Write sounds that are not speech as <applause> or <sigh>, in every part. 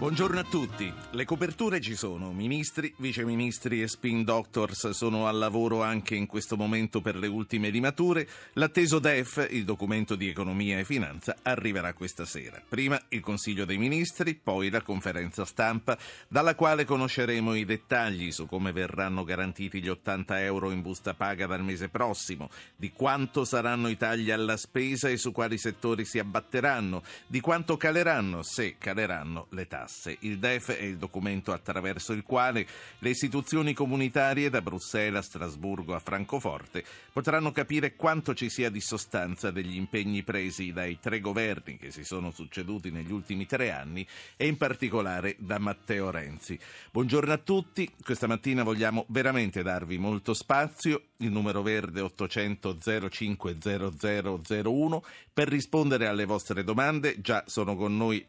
Buongiorno a tutti. Le coperture ci sono. Ministri, viceministri e spin doctors sono al lavoro anche in questo momento per le ultime limature. L'atteso DEF, il documento di economia e finanza, arriverà questa sera. Prima il Consiglio dei Ministri, poi la conferenza stampa, dalla quale conosceremo i dettagli su come verranno garantiti gli 80 euro in busta paga dal mese prossimo, di quanto saranno i tagli alla spesa e su quali settori si abbatteranno, di quanto caleranno, se caleranno, le tasse tasse. Il DEF è il documento attraverso il quale le istituzioni comunitarie da Bruxelles a Strasburgo a Francoforte potranno capire quanto ci sia di sostanza degli impegni presi dai tre governi che si sono succeduti negli ultimi tre anni e in particolare da Matteo Renzi. Buongiorno a tutti, questa mattina vogliamo veramente darvi molto spazio, il numero verde 800 05 0001 per rispondere alle vostre domande, già sono con noi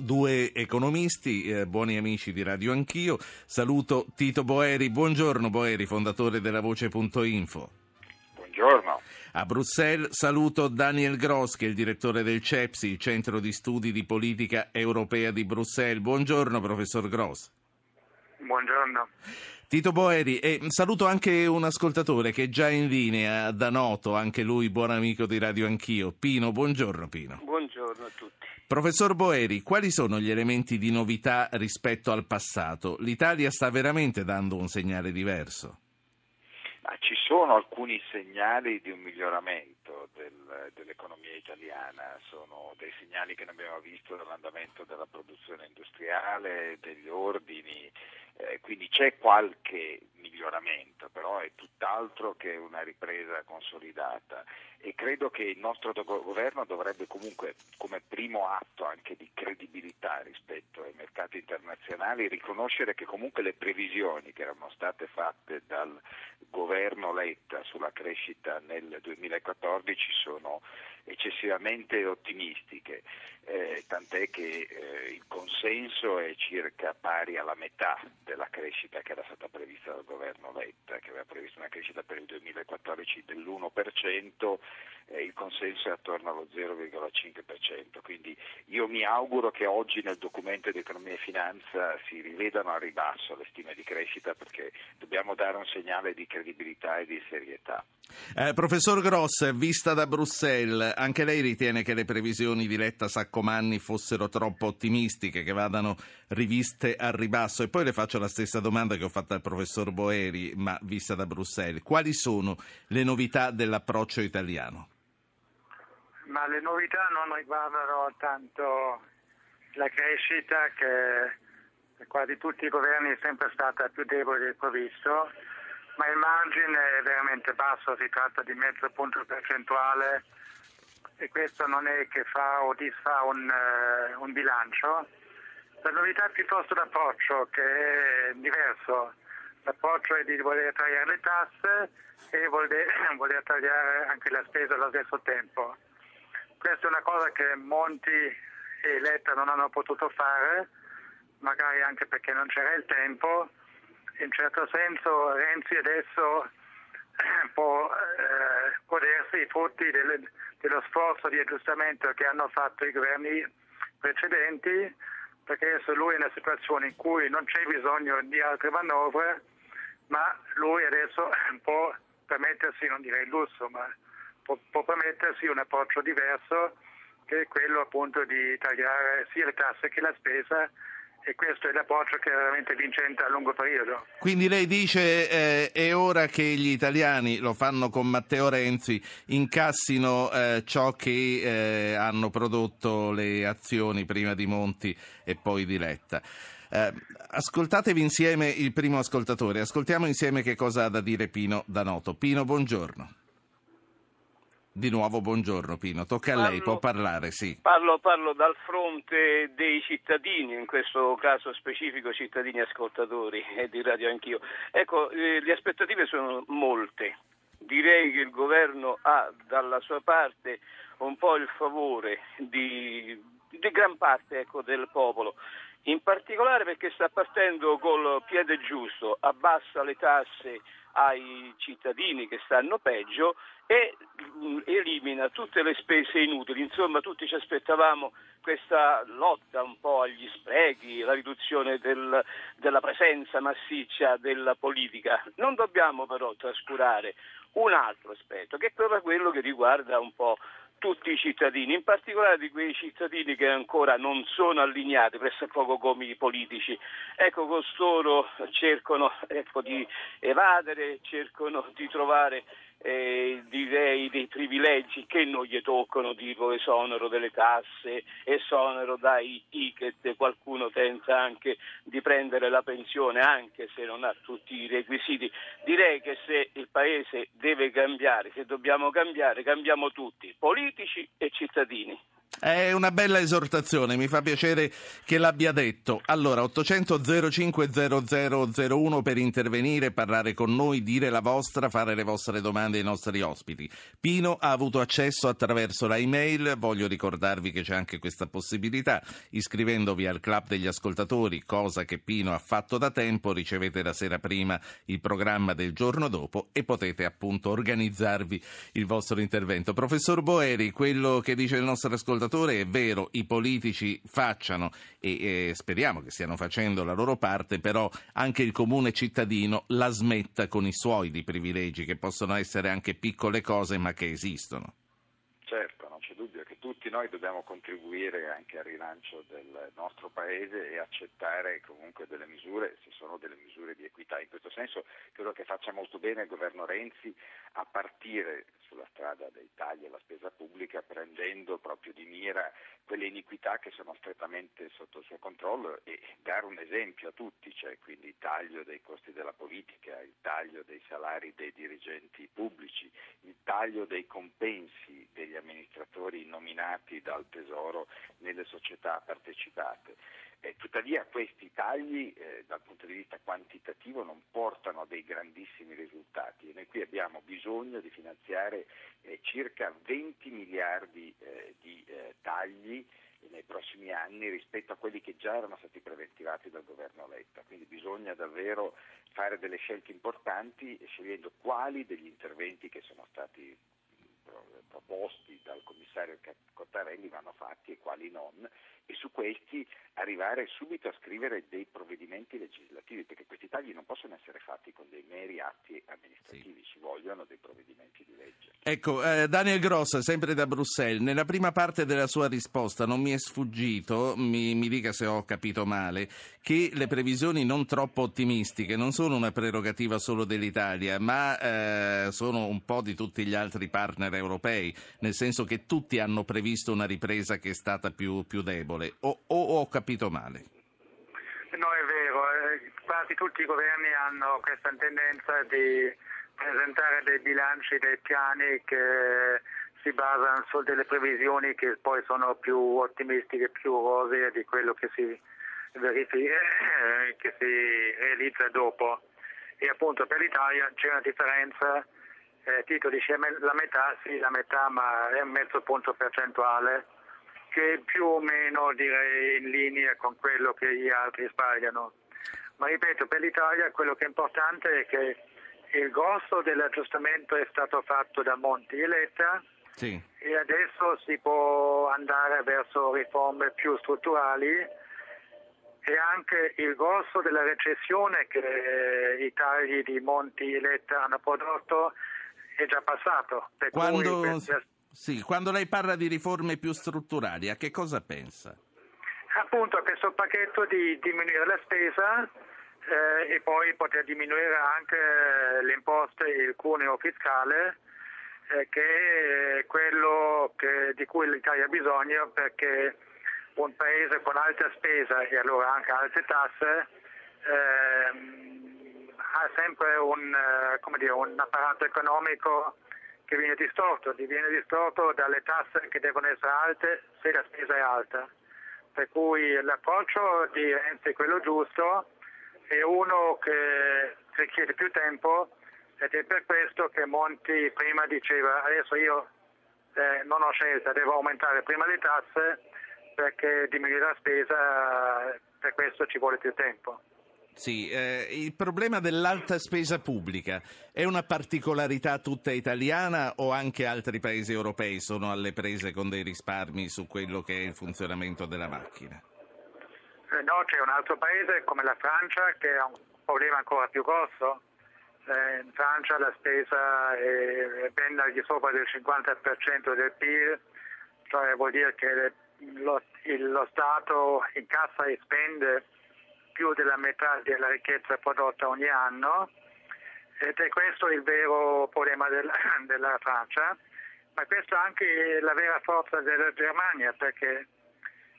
Due economisti, eh, buoni amici di Radio Anch'io. Saluto Tito Boeri. Buongiorno Boeri, fondatore della Voce.info. Buongiorno. A Bruxelles saluto Daniel Gross, che è il direttore del CEPSI, il Centro di Studi di Politica Europea di Bruxelles. Buongiorno, professor Gross. Buongiorno. Tito Boeri, e saluto anche un ascoltatore che è già in linea da Noto, anche lui buon amico di Radio Anch'io. Pino, buongiorno Pino. Buongiorno a tutti. Professor Boeri, quali sono gli elementi di novità rispetto al passato? L'Italia sta veramente dando un segnale diverso? Ma ci sono alcuni segnali di un miglioramento del, dell'economia italiana, sono dei segnali che ne abbiamo visto dall'andamento della produzione industriale, degli ordini, eh, quindi c'è qualche miglioramento, però è tutt'altro che una ripresa consolidata. E credo che il nostro governo dovrebbe comunque come primo atto anche di credibilità rispetto ai mercati internazionali riconoscere che comunque le previsioni che erano state fatte dal governo Letta sulla crescita nel 2014 sono eccessivamente ottimistiche, eh, tant'è che eh, il consenso è circa pari alla metà della crescita che era stata prevista dal governo Letta, che aveva previsto una crescita per il 2014 dell'1%, eh, il consenso è attorno allo 0,5%. Quindi io mi auguro che oggi nel documento di economia e finanza si rivedano a ribasso le stime di crescita perché dobbiamo dare un segnale di credibilità e di serietà. Eh, professor Gross, vista da Bruxelles, anche lei ritiene che le previsioni di Letta Saccomanni fossero troppo ottimistiche, che vadano riviste a ribasso? E poi le faccio la stessa domanda che ho fatto al professor Boeri, ma vista da Bruxelles. Quali sono le novità dell'approccio italiano? Ma le novità non riguardano tanto la crescita che quasi tutti i governi è sempre stata più debole del previsto, ma il margine è veramente basso, si tratta di mezzo punto percentuale e questo non è che fa o disfa un, uh, un bilancio. La novità è piuttosto l'approccio che è diverso. L'approccio è di voler tagliare le tasse e voler, <coughs> voler tagliare anche la spesa allo stesso tempo. Questa è una cosa che Monti e Letta non hanno potuto fare, magari anche perché non c'era il tempo. In certo senso Renzi adesso <coughs> può eh, godersi i frutti delle, dello sforzo di aggiustamento che hanno fatto i governi precedenti, perché adesso lui è in una situazione in cui non c'è bisogno di altre manovre, ma lui adesso <clears throat> può permettersi, non direi il lusso, ma può, può permettersi un approccio diverso che è quello appunto di tagliare sia le tasse che la spesa e questo è l'approccio che è veramente vincente a lungo periodo. Quindi lei dice eh, è ora che gli italiani, lo fanno con Matteo Renzi, incassino eh, ciò che eh, hanno prodotto le azioni prima di Monti e poi di Letta. Eh, ascoltatevi insieme il primo ascoltatore, ascoltiamo insieme che cosa ha da dire Pino Danoto. Pino, buongiorno. Di nuovo buongiorno Pino, tocca parlo, a lei, può parlare, sì. Parlo, parlo, dal fronte dei cittadini, in questo caso specifico cittadini ascoltatori e di radio anch'io. Ecco, eh, le aspettative sono molte. Direi che il governo ha dalla sua parte un po' il favore di, di gran parte ecco, del popolo. in particolare perché sta partendo col piede giusto, abbassa le tasse ai cittadini che stanno peggio e mm, elimina tutte le spese inutili. Insomma, tutti ci aspettavamo questa lotta un po' agli sprechi, la riduzione del, della presenza massiccia della politica. Non dobbiamo però trascurare un altro aspetto, che è proprio quello che riguarda un po' tutti i cittadini, in particolare di quei cittadini che ancora non sono allineati, pressappoco come i politici. Ecco, costoro cercano ecco, di evadere, cercano di trovare eh, direi dei privilegi che non gli toccano, tipo esonero delle tasse, esonero dai ticket, qualcuno tenta anche di prendere la pensione anche se non ha tutti i requisiti. Direi che se il Paese deve cambiare, se dobbiamo cambiare, cambiamo tutti, politici e cittadini. È una bella esortazione, mi fa piacere che l'abbia detto. Allora, 800 05 0001 per intervenire, parlare con noi, dire la vostra, fare le vostre domande ai nostri ospiti. Pino ha avuto accesso attraverso la email, voglio ricordarvi che c'è anche questa possibilità. Iscrivendovi al club degli ascoltatori, cosa che Pino ha fatto da tempo, ricevete la sera prima il programma del giorno dopo e potete appunto organizzarvi il vostro intervento. Professor Boeri, quello che dice il nostro ascoltatore ascoltatore, è vero, i politici facciano e, e speriamo che stiano facendo la loro parte, però anche il comune cittadino la smetta con i suoi di privilegi, che possono essere anche piccole cose ma che esistono. Certo, non c'è dubbio che tutti noi dobbiamo contribuire anche al rilancio del nostro Paese e accettare comunque delle misure, se sono delle misure di equità. In questo senso credo che faccia molto bene il governo Renzi a partire sulla strada dei tagli alla spesa pubblica prendendo proprio di mira quelle iniquità che sono strettamente sotto il suo controllo e dare un esempio a tutti, cioè quindi il taglio dei costi della politica, il taglio dei salari dei dirigenti pubblici, il taglio dei compensi degli amministratori nominati dal Tesoro nelle società partecipate. Eh, tuttavia questi tagli eh, dal punto di vista quantitativo non portano a dei grandissimi risultati e noi qui abbiamo bisogno di finanziare eh, circa 20 miliardi eh, di eh, tagli nei prossimi anni rispetto a quelli che già erano stati preventivati dal governo Letta. Quindi bisogna davvero fare delle scelte importanti scegliendo quali degli interventi che sono stati proposti dal commissario Cottarelli vanno fatti e quali non e su questi arrivare subito a scrivere dei provvedimenti legislativi perché questi tagli non possono essere fatti con dei meri atti amministrativi, sì. ci vogliono dei provvedimenti di legge. Ecco, eh, Daniel Gross, sempre da Bruxelles, nella prima parte della sua risposta non mi è sfuggito, mi, mi dica se ho capito male, che le previsioni non troppo ottimistiche non sono una prerogativa solo dell'Italia, ma eh, sono un po' di tutti gli altri partner europei, nel senso che tutti hanno previsto una ripresa che è stata più, più debole. O, o, ho capito male? No, è vero. Eh, quasi tutti i governi hanno questa tendenza di presentare dei bilanci, dei piani che si basano su delle previsioni che poi sono più ottimistiche, più rosee di quello che si verifica, eh, che si realizza dopo. E appunto per l'Italia c'è una differenza, eh, Tito dice la metà, sì la metà ma è un mezzo punto percentuale che più o meno direi in linea con quello che gli altri sbagliano. Ma ripeto, per l'Italia quello che è importante è che il grosso dell'aggiustamento è stato fatto da Monti e Letta sì. e adesso si può andare verso riforme più strutturali e anche il grosso della recessione che i tagli di Monti e Letta hanno prodotto è già passato. Quando, per... sì, quando lei parla di riforme più strutturali, a che cosa pensa? Appunto a questo pacchetto di diminuire la spesa eh, e poi poter diminuire anche le imposte e il cuneo fiscale eh, che è quello che, di cui l'Italia ha bisogno perché un paese con alta spesa e allora anche alte tasse ehm, ha sempre un, eh, dire, un, apparato economico che viene distorto, viene distorto dalle tasse che devono essere alte se la spesa è alta. Per cui l'approccio di Renzi è quello giusto, è uno che richiede più tempo ed è per questo che Monti prima diceva adesso io eh, non ho scelta, devo aumentare prima le tasse perché diminuire la spesa per questo ci vuole più tempo. Sì, eh, il problema dell'alta spesa pubblica è una particolarità tutta italiana o anche altri paesi europei sono alle prese con dei risparmi su quello che è il funzionamento della macchina? Eh, no, c'è un altro paese come la Francia che ha un problema ancora più grosso. Eh, in Francia la spesa è ben al di sopra del 50% del PIL, cioè vuol dire che lo, lo Stato incassa e spende più della metà della ricchezza prodotta ogni anno ed è questo il vero problema della, <clears throat> della Francia, ma questa è anche la vera forza della Germania perché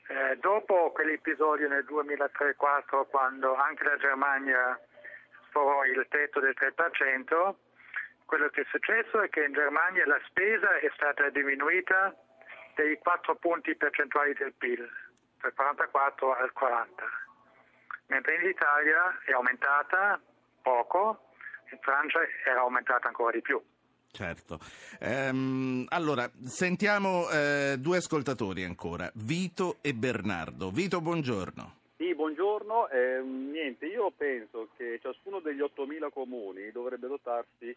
eh, dopo quell'episodio nel 2003-2004 quando anche la Germania sforò il tetto del 3%, quello che è successo è che in Germania la spesa è stata diminuita dei 4 punti percentuali del PIL, dal 44 al 40 mentre in Italia è aumentata poco, in Francia era aumentata ancora di più. Certo. Ehm, allora, sentiamo eh, due ascoltatori ancora, Vito e Bernardo. Vito, buongiorno. Sì, buongiorno. Eh, niente, io penso che ciascuno degli 8.000 comuni dovrebbe dotarsi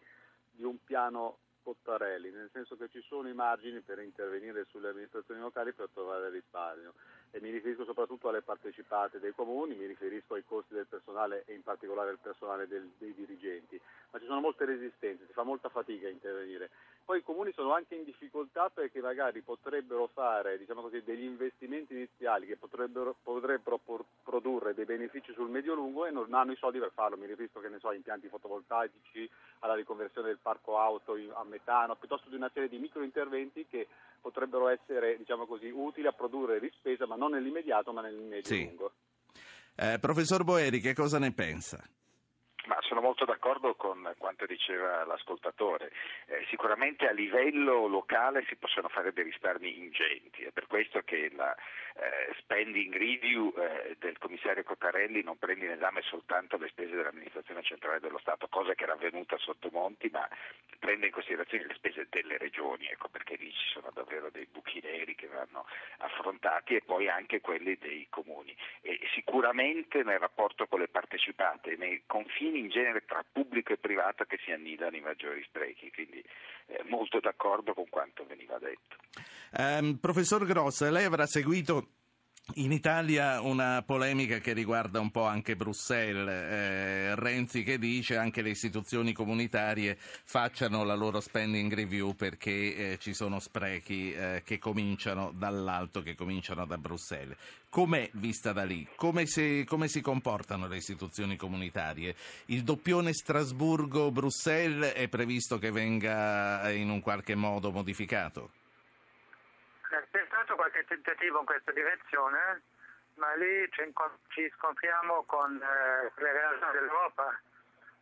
di un piano Cottarelli, nel senso che ci sono i margini per intervenire sulle amministrazioni locali per trovare risparmio e mi riferisco soprattutto alle partecipate dei comuni, mi riferisco ai costi del personale e in particolare al personale del, dei dirigenti, ma ci sono molte resistenze, si fa molta fatica a intervenire. Poi i comuni sono anche in difficoltà perché magari potrebbero fare diciamo così, degli investimenti iniziali che potrebbero, potrebbero produrre dei benefici sul medio-lungo e non hanno i soldi per farlo, mi riferisco che ne so, a impianti fotovoltaici, alla riconversione del parco auto a metano, piuttosto di una serie di microinterventi che potrebbero essere diciamo così, utili a produrre rispesa, ma non nell'immediato ma nel medio-lungo. Sì. Eh, professor Boeri, che cosa ne pensa? Ma sono molto d'accordo con quanto diceva l'ascoltatore. Eh, sicuramente a livello locale si possono fare dei risparmi ingenti, è per questo che la eh, spending review eh, del commissario Cottarelli non prende in esame soltanto le spese dell'amministrazione centrale dello Stato, cosa che era avvenuta sotto Monti, ma prende in considerazione le spese delle regioni, ecco perché lì ci sono davvero dei buchi neri che vanno affrontati e poi anche quelli dei comuni. E sicuramente nel rapporto con le partecipate, nei confini confini in genere tra pubblico e privato che si annidano i maggiori sprechi, quindi eh, molto d'accordo con quanto veniva detto. Um, professor Gross, lei avrà seguito in Italia una polemica che riguarda un po' anche Bruxelles, eh, Renzi che dice anche le istituzioni comunitarie facciano la loro spending review perché eh, ci sono sprechi eh, che cominciano dall'alto, che cominciano da Bruxelles. Com'è vista da lì? Come si, come si comportano le istituzioni comunitarie? Il doppione Strasburgo-Bruxelles è previsto che venga in un qualche modo modificato? Stato qualche tentativo in questa direzione, ma lì ci scontriamo con eh, le realtà dell'Europa.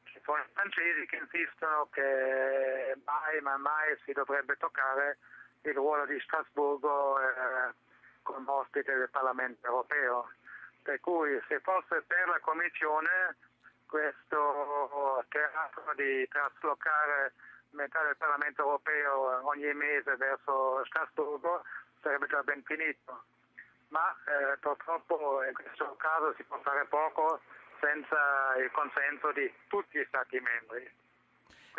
Ci sono i francesi che insistono che mai, ma mai si dovrebbe toccare il ruolo di Strasburgo eh, come ospite del Parlamento europeo. Per cui se fosse per la Commissione questo teatro di traslocare metà del Parlamento europeo ogni mese verso Strasburgo sarebbe già ben finito. Ma eh, purtroppo in questo caso si può fare poco senza il consenso di tutti gli Stati membri.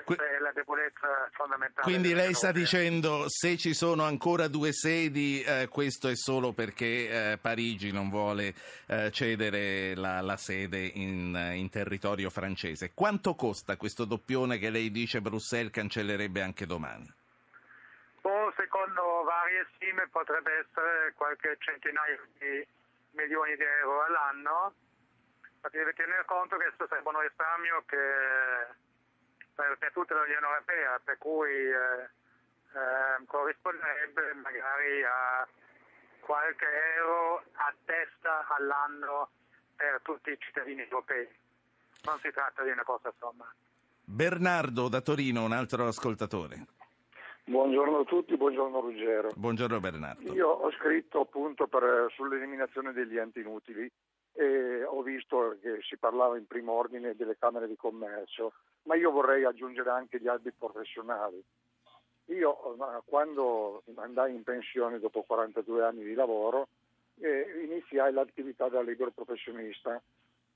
Questa è la debolezza fondamentale. Quindi lei sta dicendo se ci sono ancora due sedi, eh, questo è solo perché eh, Parigi non vuole eh, cedere la, la sede in, in, territorio francese. Quanto costa questo doppione che lei dice Bruxelles cancellerebbe anche domani? Oh, secondo stime potrebbe essere qualche centinaio di milioni di euro all'anno, ma deve tenere conto che questo sarebbe un risparmio che per, per tutta l'Unione Europea, per cui eh, eh, corrisponderebbe magari a qualche euro a testa all'anno per tutti i cittadini europei. Non si tratta di una cosa somma. Bernardo da Torino, un altro ascoltatore. Buongiorno a tutti, buongiorno Ruggero. Buongiorno Bernardo. Io ho scritto appunto per, sull'eliminazione degli enti inutili e ho visto che si parlava in primo ordine delle camere di commercio ma io vorrei aggiungere anche gli albi professionali. Io quando andai in pensione dopo 42 anni di lavoro e iniziai l'attività da libero professionista.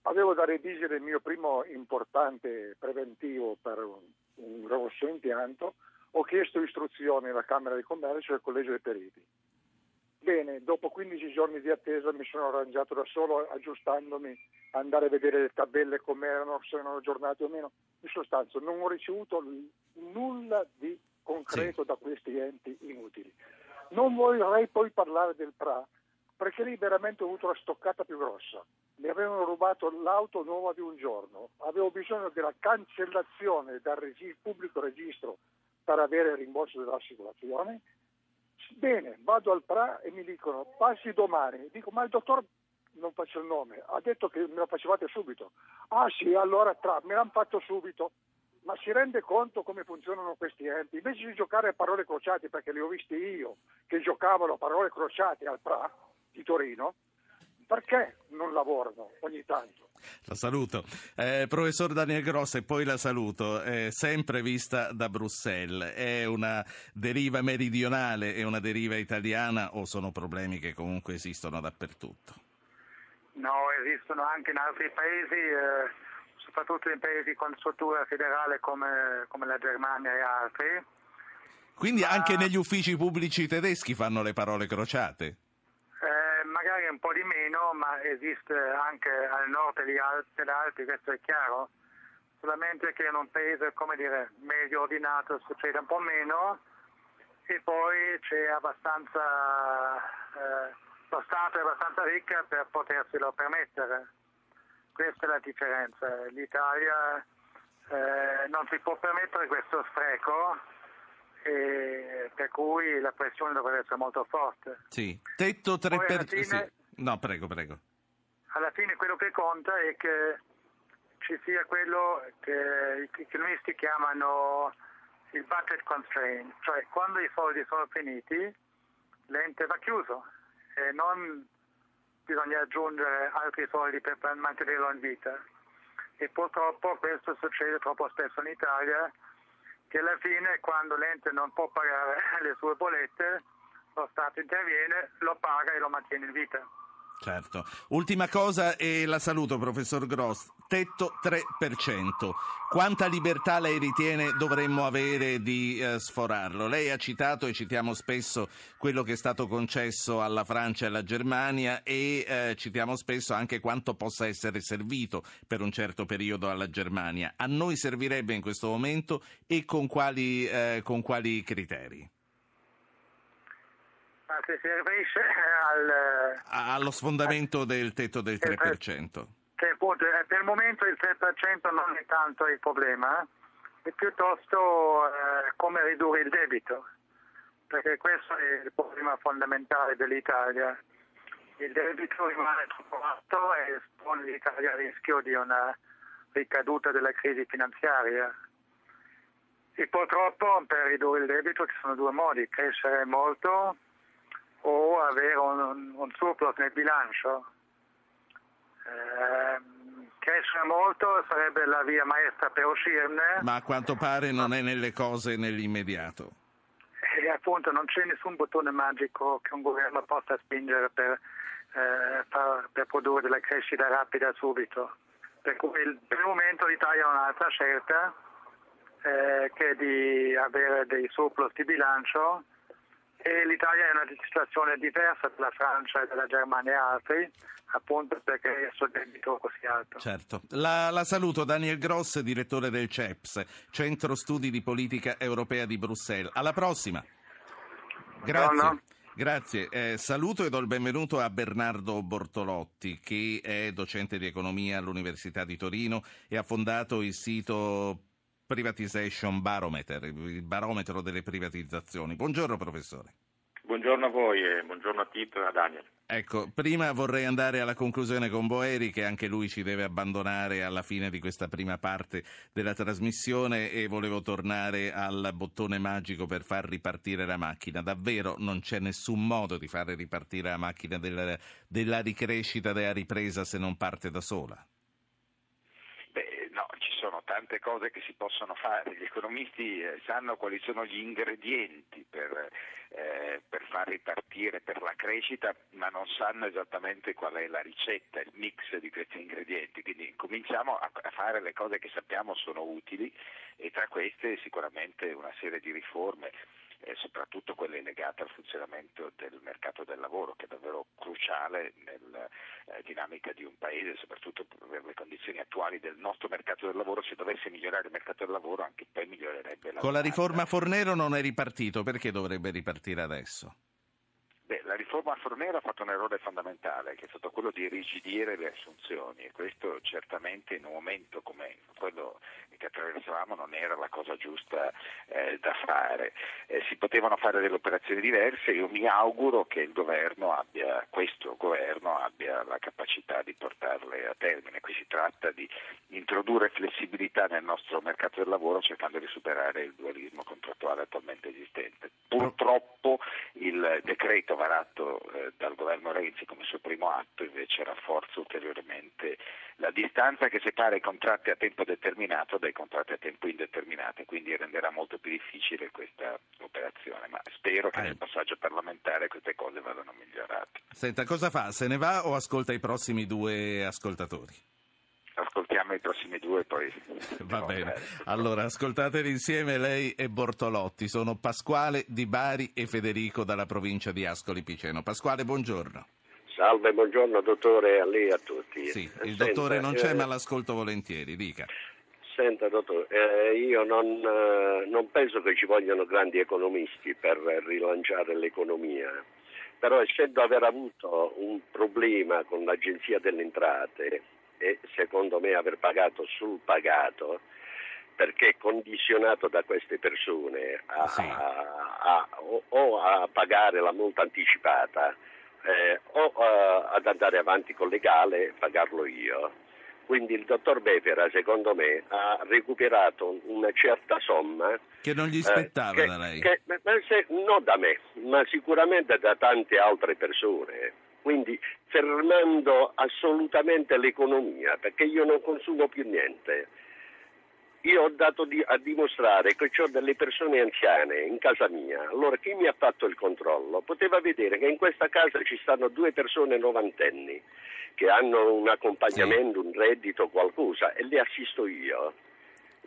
Avevo da redigere il mio primo importante preventivo per un, un grosso impianto, ho chiesto istruzioni alla Camera di Commercio e al Collegio dei Periti. Bene, dopo 15 giorni di attesa mi sono arrangiato da solo aggiustandomi, andare a vedere le tabelle come erano, se erano aggiornate o meno. In sostanza non ho ricevuto nulla di concreto sì. da questi enti inutili. Non vorrei poi parlare del PRA, perché lì veramente ho avuto la stoccata più grossa. Mi avevano rubato l'auto nuova di un giorno, avevo bisogno della cancellazione dal regi- pubblico registro per avere il rimborso dell'assicurazione Bene, vado al PRA e mi dicono passi domani. Dico ma il dottor non faccio il nome, ha detto che me lo facevate subito. Ah sì, allora tra, me l'hanno fatto subito. Ma si rende conto come funzionano questi enti? Invece di giocare a parole crociate, perché li ho visti io, che giocavano a parole crociate al PRA di Torino, perché non lavorano ogni tanto? La saluto. Eh, professor Daniel Gross e poi la saluto. Eh, sempre vista da Bruxelles. È una deriva meridionale e una deriva italiana o sono problemi che comunque esistono dappertutto? No, esistono anche in altri paesi, eh, soprattutto in paesi con struttura federale come, come la Germania e altri. Quindi Ma... anche negli uffici pubblici tedeschi fanno le parole crociate? Magari un po' di meno, ma esiste anche al nord degli Alpi, questo è chiaro, solamente che in un paese, come dire, medio ordinato succede un po' meno e poi c'è abbastanza, eh, lo Stato è abbastanza ricca per poterselo permettere. Questa è la differenza. L'Italia eh, non si può permettere questo spreco per cui la pressione dovrebbe essere molto forte. Sì, tetto 3%. Per... Fine, sì. No, prego, prego. Alla fine quello che conta è che ci sia quello che i economisti chiamano il budget constraint, cioè quando i soldi sono finiti l'ente va chiuso e non bisogna aggiungere altri soldi per mantenerlo in vita. E purtroppo questo succede troppo spesso in Italia che alla fine quando l'ente non può pagare <laughs> le sue bollette, lo Stato interviene, lo paga e lo mantiene in vita. Certo. Ultima cosa e la saluto, professor Gross. Tetto 3%. Quanta libertà lei ritiene dovremmo avere di eh, sforarlo? Lei ha citato e citiamo spesso quello che è stato concesso alla Francia e alla Germania e eh, citiamo spesso anche quanto possa essere servito per un certo periodo alla Germania. A noi servirebbe in questo momento e con quali, eh, con quali criteri? Ma si riferisce al... allo sfondamento del tetto del 3%. Che appunto, eh, per il momento il 3% non è tanto il problema, è piuttosto eh, come ridurre il debito, perché questo è il problema fondamentale dell'Italia. Il debito rimane troppo alto e espone l'Italia al rischio di una ricaduta della crisi finanziaria. E purtroppo per ridurre il debito ci sono due modi, crescere molto o avere un, un surplus nel bilancio. Eh, crescere molto sarebbe la via maestra per uscirne. Ma a quanto pare non è nelle cose nell'immediato. E appunto non c'è nessun bottone magico che un governo possa spingere per, eh, per, per produrre della crescita rapida subito. Per cui per il momento l'Italia ha un'altra scelta eh, che è di avere dei surplus di bilancio l'Italia è in una situazione diversa dalla Francia e dalla Germania e altri, appunto perché il suo debito è così alto. Certo. La, la, saluto Daniel Gross, direttore del CEPS, Centro Studi di Politica Europea di Bruxelles. Alla prossima. Grazie. Buongiorno. Grazie, eh, saluto e do il benvenuto a Bernardo Bortolotti che è docente di economia all'Università di Torino e ha fondato il sito Privatization Barometer, il barometro delle privatizzazioni. Buongiorno professore. Buongiorno a voi e buongiorno a Tito e a Daniel. Ecco, prima vorrei andare alla conclusione con Boeri, che anche lui ci deve abbandonare alla fine di questa prima parte della trasmissione e volevo tornare al bottone magico per far ripartire la macchina. Davvero non c'è nessun modo di fare ripartire la macchina della, della ricrescita, della ripresa se non parte da sola tante cose che si possono fare, gli economisti eh, sanno quali sono gli ingredienti per, eh, per far ripartire partire per la crescita, ma non sanno esattamente qual è la ricetta, il mix di questi ingredienti. Quindi cominciamo a, a fare le cose che sappiamo sono utili e tra queste sicuramente una serie di riforme e soprattutto quelle legate al funzionamento del mercato del lavoro, che è davvero cruciale nella eh, dinamica di un paese, soprattutto per le condizioni attuali del nostro mercato del lavoro. Se dovesse migliorare il mercato del lavoro, anche poi migliorerebbe la Con la riforma Fornero non è ripartito, perché dovrebbe ripartire adesso? Riforma Fornero ha fatto un errore fondamentale, che è stato quello di rigidire le assunzioni e questo certamente in un momento come quello che attraversavamo non era la cosa giusta eh, da fare. Eh, si potevano fare delle operazioni diverse, io mi auguro che il governo abbia, questo governo abbia la capacità di portarle a termine. Qui si tratta di introdurre flessibilità nel nostro mercato del lavoro cercando di superare il dualismo contrattuale attualmente esistente. Purtroppo il decreto varato eh, dal governo Renzi come suo primo atto invece rafforza ulteriormente la distanza che separa i contratti a tempo determinato dai contratti a tempo indeterminato, quindi renderà molto più difficile questa operazione, ma spero che eh. nel passaggio parlamentare queste cose vadano migliorate. Senta, cosa fa? Se ne va o ascolta i prossimi due ascoltatori? I prossimi due poi... Va bene, allora ascoltateli insieme lei e Bortolotti, sono Pasquale Di Bari e Federico dalla provincia di Ascoli Piceno. Pasquale, buongiorno. Salve, buongiorno dottore, a lei e a tutti. Sì, il Senta, dottore non c'è eh, ma l'ascolto volentieri, dica. Senta, dottore, eh, io non, eh, non penso che ci vogliano grandi economisti per rilanciare l'economia, però essendo aver avuto un problema con l'Agenzia delle Entrate e secondo me aver pagato sul pagato, perché condizionato da queste persone a, Sì. a- a- o, o a pagare la multa anticipata eh, o eh, ad andare avanti con legale e pagarlo io. Quindi il dottor Befera, secondo me, ha recuperato una certa somma. Che non gli eh, spettava che- da lei. che- se- non da me, ma sicuramente da tante altre persone. Quindi fermando assolutamente l'economia, perché io non consumo più niente. Io ho dato di- a dimostrare che ho delle persone anziane in casa mia. Allora chi mi ha fatto il controllo poteva vedere che in questa casa ci stanno due persone novantenni che hanno un accompagnamento, un reddito, qualcosa e le assisto io.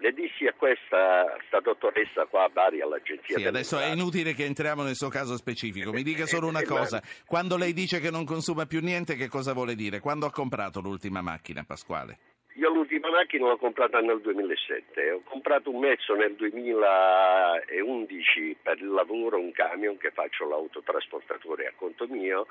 Le dissi a questa sta dottoressa qua a Bari all'agenzia Sì, adesso è inutile che entriamo nel suo caso specifico. Mi dica solo una ma- <laughs> cosa: quando lei dice che non consuma più niente, che cosa vuole dire? Quando ha comprato l'ultima macchina, Pasquale? Io l'ultima macchina l'ho comprata nel 2007, ho comprato un mezzo nel 2011 per il lavoro, un camion che faccio l'autotrasportatore a conto mio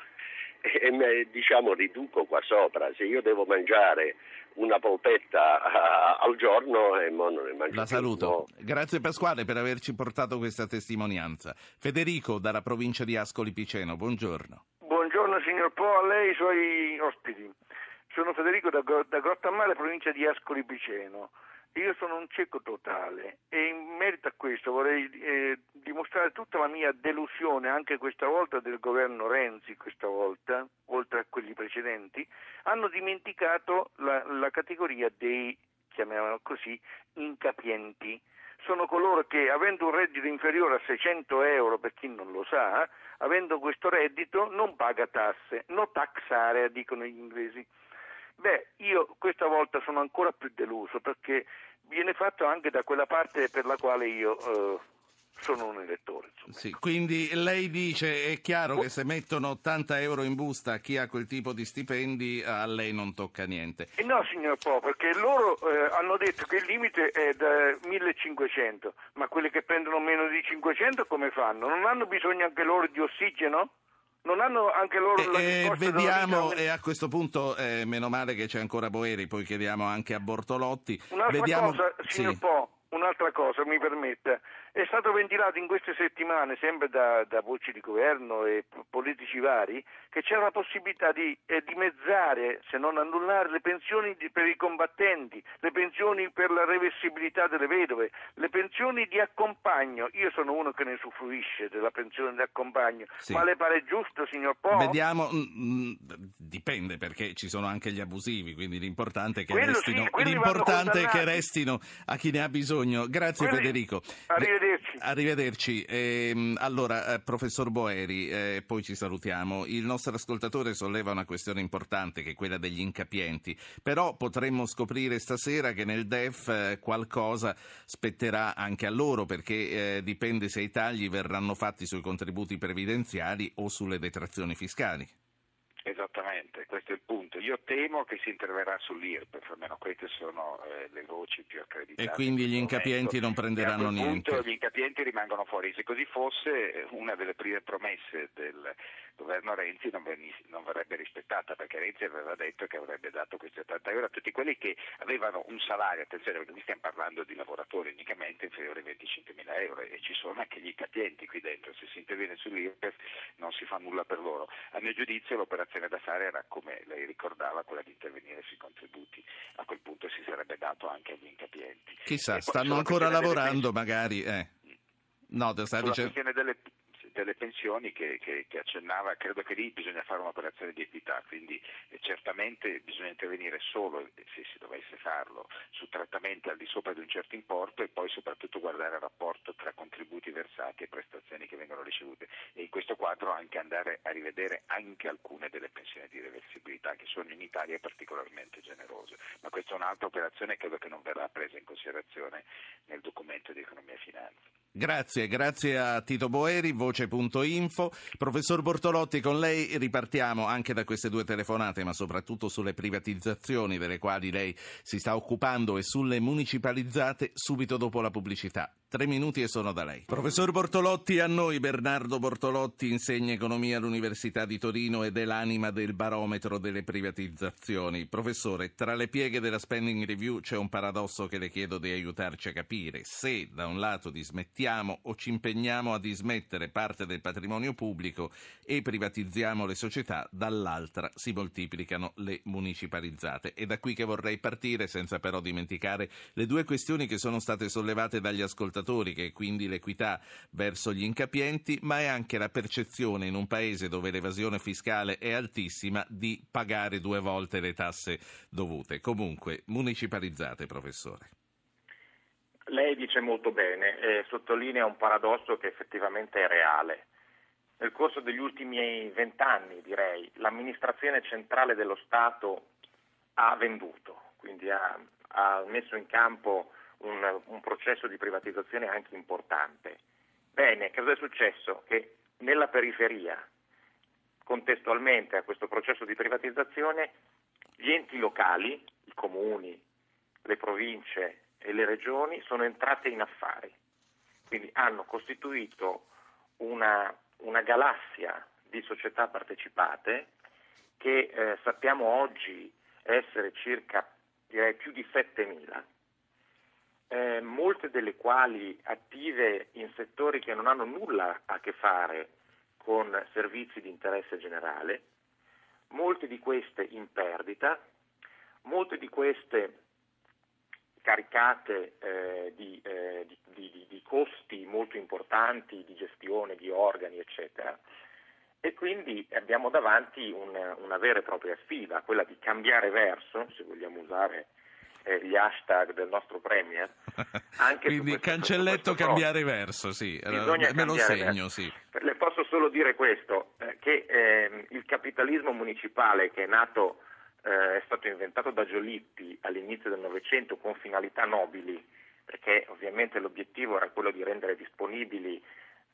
e diciamo riduco qua sopra, se io devo mangiare una polpetta ah, al giorno e mo non ne mangio La più, saluto. no. Grazie Pasquale per averci portato questa testimonianza. Federico dalla provincia di Ascoli Piceno, buongiorno. Buongiorno signor Po, a lei e ai suoi ospiti. Sono Federico da, da Grottammare, provincia di Ascoli Piceno. Io sono un cieco totale e in merito a questo vorrei eh, dimostrare tutta la mia delusione, anche questa volta del governo Renzi, questa volta, oltre a quelli precedenti, hanno dimenticato la, la categoria dei, chiamiamolo così, incapienti. Sono coloro che, avendo un reddito inferiore a 600 euro, per chi non lo sa, avendo questo reddito non paga tasse, no tax area, dicono gli inglesi. Beh, io questa volta sono ancora più deluso perché viene fatto anche da quella parte per la quale io eh, sono un elettore. Sì, quindi lei dice è chiaro che se mettono 80 euro in busta a chi ha quel tipo di stipendi a lei non tocca niente. E no, signor Po, perché loro eh, hanno detto che il limite è da 1500, ma quelli che prendono meno di 500 come fanno? Non hanno bisogno anche loro di ossigeno? Non hanno anche loro la E, e risposta della vediamo, e a questo punto, eh, meno male che c'è ancora Boeri, poi chiediamo anche a Bortolotti. Un'altra vediamo... cosa, signor sì. Po, un'altra cosa, mi permetta. È stato ventilato in queste settimane, sempre da, da voci di governo e politici vari, che c'è la possibilità di eh, dimezzare, se non annullare, le pensioni di- per i combattenti, le pensioni per la reversibilità delle vedove, le pensioni di accompagno. Io sono uno che ne usufruisce della pensione di accompagno, Sì. ma le pare giusto, signor Po? Vediamo, mm, mm, dipende perché ci sono anche gli abusivi, quindi l'importante è che, Quello sì, restino, vanno l'importante è che restino a chi ne ha bisogno. Grazie Quelli- Federico. Arrivederci. Arrivederci. Ehm, allora, eh, professor Boeri, eh, poi ci salutiamo. Il nostro ascoltatore solleva una questione importante che è quella degli incapienti, però potremmo scoprire stasera che nel DEF eh, qualcosa spetterà anche a loro perché eh, dipende se i tagli verranno fatti sui contributi previdenziali o sulle detrazioni fiscali. Esattamente, questo è il punto. Io temo che si interverrà sull'IRPEF, almeno queste sono eh, le voci più accreditate. E quindi gli incapienti non prenderanno a quel niente. Punto gli incapienti rimangono fuori. Se così fosse, una delle prime promesse del governo Renzi non, veniss- non verrebbe rispettata, perché Renzi aveva detto che avrebbe dato questi 80 euro a tutti quelli che avevano un salario, attenzione, perché qui stiamo parlando di lavoratori unicamente inferiore ai 25 mila euro e ci sono anche gli incapienti qui dentro. Se si interviene sull'IRPEF non si fa nulla per loro. A mio giudizio l'operazione da fare era, come lei ricordava, quella di intervenire sui contributi. A quel punto si sarebbe dato anche agli incapienti. Chissà, stanno ancora lavorando magari. Eh. No, sulla dicendo... delle, delle pensioni che, che- che accennava, credo che lì bisogna fare un'operazione di equità, quindi eh, certamente bisogna intervenire solo, eh, se si dovesse farlo, su trattamenti al di sopra di un certo importo e poi soprattutto guardare il rapporto tra contributi versati e prestazioni che vengono ricevute e in questo quadro anche andare a rivedere anche alcune delle pensioni di reversibilità che sono in Italia particolarmente generose, ma questa è un'altra operazione che credo che non verrà presa in considerazione nel documento di economia e finanza. Grazie, grazie a Tito Boeri, voce.info. Professor Bortolotti, con lei ripartiamo anche da queste due telefonate, ma soprattutto sulle privatizzazioni delle quali lei si sta occupando e sulle municipalizzate subito dopo la pubblicità. Tre minuti e sono da lei. Professor Bortolotti, a noi Bernardo Bortolotti insegna economia all'Università di Torino ed è l'anima del barometro delle privatizzazioni. Professore, tra le pieghe della spending review c'è un paradosso che le chiedo di aiutarci a capire. Se da un lato dismettiamo o ci impegniamo a dismettere parte del patrimonio pubblico e privatizziamo le società, dall'altra si moltiplicano le municipalizzate. È da qui che vorrei partire, senza però dimenticare le due questioni che sono state sollevate dagli ascoltatori, che è quindi l'equità verso gli incapienti, ma è anche la percezione in un paese dove l'evasione fiscale è altissima di pagare due volte le tasse dovute. Comunque, municipalizzate, professore. Lei dice molto bene e sottolinea un paradosso che effettivamente è reale. Nel corso degli ultimi vent'anni, direi, l'amministrazione centrale dello Stato ha venduto, quindi ha, ha messo in campo un, un processo di privatizzazione anche importante. Bene, cosa è successo? Che nella periferia, contestualmente a questo processo di privatizzazione, gli enti locali, i comuni, le province e le regioni sono entrate in affari, quindi hanno costituito una, una galassia di società partecipate che eh, sappiamo oggi essere circa direi più di 7.000, eh, molte delle quali attive in settori che non hanno nulla a che fare con servizi di interesse generale, molte di queste in perdita, molte di queste caricate eh, di, eh, di, di, di, costi molto importanti di gestione di organi, eccetera. E quindi abbiamo davanti un, una vera e propria sfida, quella di cambiare verso, se vogliamo usare eh, gli hashtag del nostro Premier. <laughs> Anche quindi questo, cancelletto cambiare verso, sì, Bisogna me lo segno, verso. sì. Le posso solo dire questo, eh, che eh, il capitalismo municipale che è nato eh, è stato inventato da Giolitti all'inizio del Novecento con finalità nobili, perché ovviamente l'obiettivo era quello di rendere disponibili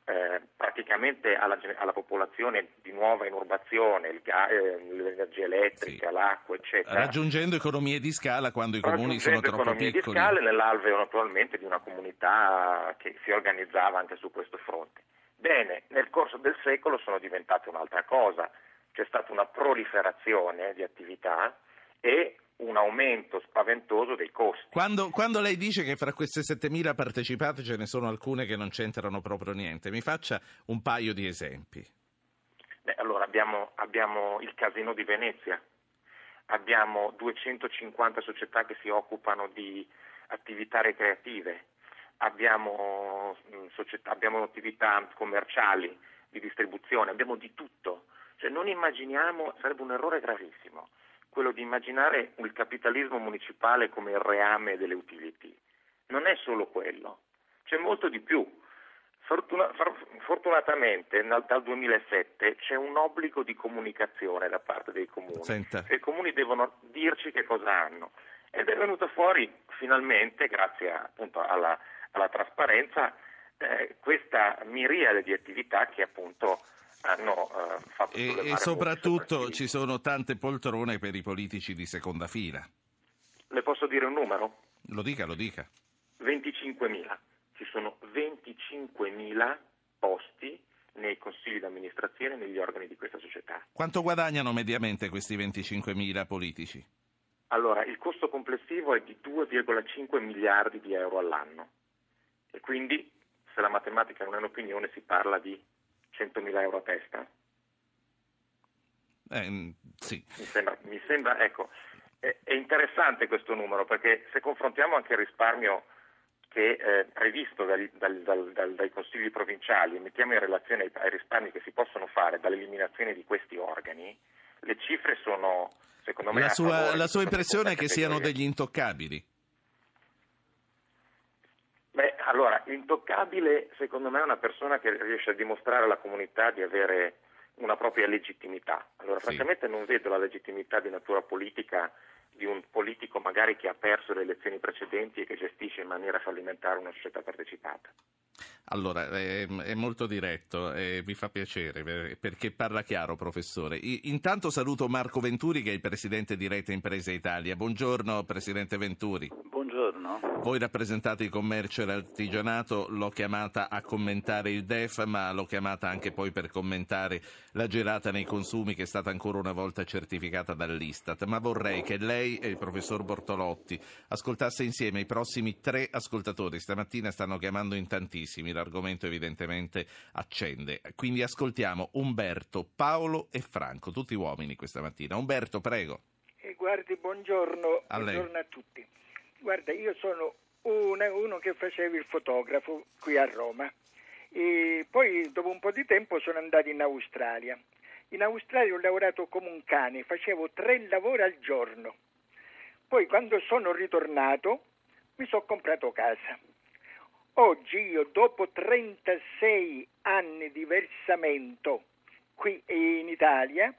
eh, praticamente alla, alla, popolazione di nuova inurbazione il ga, eh, l'energia elettrica, Sì. l'acqua, eccetera. Raggiungendo economie di scala quando i comuni sono Raggiungendo troppo economie piccoli. di scala nell'alveo naturalmente di una comunità che si organizzava anche su questo fronte. Bene, nel corso del secolo sono diventate un'altra cosa, c'è stata una proliferazione di attività e un aumento spaventoso dei costi. Quando, quando lei dice che fra queste 7.000 partecipate ce ne sono alcune che non c'entrano proprio niente, mi faccia un paio di esempi. Beh, allora abbiamo, abbiamo il Casino di Venezia, abbiamo 250 società che si occupano di attività recreative, abbiamo, mh, società, abbiamo attività commerciali, di distribuzione, abbiamo di tutto. Cioè non immaginiamo, sarebbe un errore gravissimo, quello di immaginare il capitalismo municipale come il reame delle utility. Non è solo quello. c'è molto di più. Fortuna, fortunatamente dal 2007 c'è un obbligo di comunicazione da parte dei comuni. Senta. I comuni devono dirci che cosa hanno. Ed è venuto fuori finalmente, grazie appunto alla, alla trasparenza, eh, questa miriade di attività che appunto hanno eh, fatto E, e soprattutto ci sono tante poltrone per i politici di seconda fila. Le posso dire un numero? Lo dica, lo dica. 25.000 ci sono 25.000 posti nei consigli di amministrazione e negli organi di questa società. Quanto guadagnano mediamente questi 25.000 politici? Allora, il costo complessivo è di 2,5 miliardi di euro all'anno e quindi, se la matematica non è un'opinione, si parla di 100.000 euro a testa. Eh, sì. Mi sembra, mi sembra ecco, è, è interessante questo numero perché se confrontiamo anche il risparmio che è eh, previsto dal, dal, dal, dai consigli provinciali e mettiamo in relazione ai, ai, risparmi che si possono fare dall'eliminazione di questi organi, le cifre sono, secondo me... La sua, la sua impressione è che siano degli intoccabili? Beh, allora, intoccabile secondo me è una persona che riesce a dimostrare alla comunità di avere una propria legittimità. Allora, sì. francamente non vedo la legittimità di natura politica di un politico magari che ha perso le elezioni precedenti e che gestisce in maniera fallimentare una società partecipata. Allora, è, è molto diretto e mi fa piacere perché parla chiaro, professore. I, intanto saluto Marco Venturi che è il presidente di Rete Impresa Italia. Buongiorno, presidente Venturi. Buongiorno. Voi rappresentate il commercio e l'artigianato, l'ho chiamata a commentare il DEF, ma l'ho chiamata anche poi per commentare la girata nei consumi che è stata ancora una volta certificata dall'Istat. Ma vorrei che lei e il professor Bortolotti ascoltasse insieme i prossimi tre ascoltatori. Stamattina stanno chiamando in tantissimi, l'argomento evidentemente accende. Quindi ascoltiamo Umberto, Paolo e Franco, tutti uomini questa mattina. Umberto, prego. Eh, guardi, buongiorno, a, buongiorno a tutti. Guarda, io sono una, uno che faceva il fotografo qui a Roma e poi dopo un po' di tempo sono andato in Australia. In Australia ho lavorato come un cane, facevo tre lavori al giorno. Poi quando sono ritornato mi sono comprato casa. Oggi io dopo 36 anni di versamento qui in Italia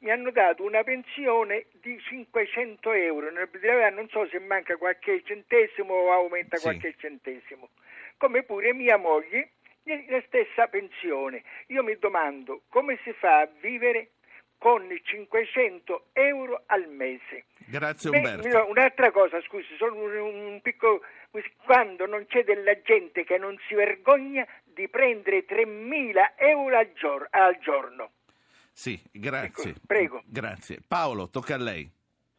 mi hanno dato una pensione di 500 euro, non so se manca qualche centesimo o aumenta sì. qualche centesimo, come pure mia moglie la stessa pensione. Io mi domando come si fa a vivere con 500 euro al mese. Grazie Umberto. Beh, un'altra cosa, scusi, solo un, piccolo... Quando non c'è della gente che non si vergogna di prendere 3.000 euro al giorno. Sì, grazie. Ecco, prego. Grazie. Paolo, tocca a lei.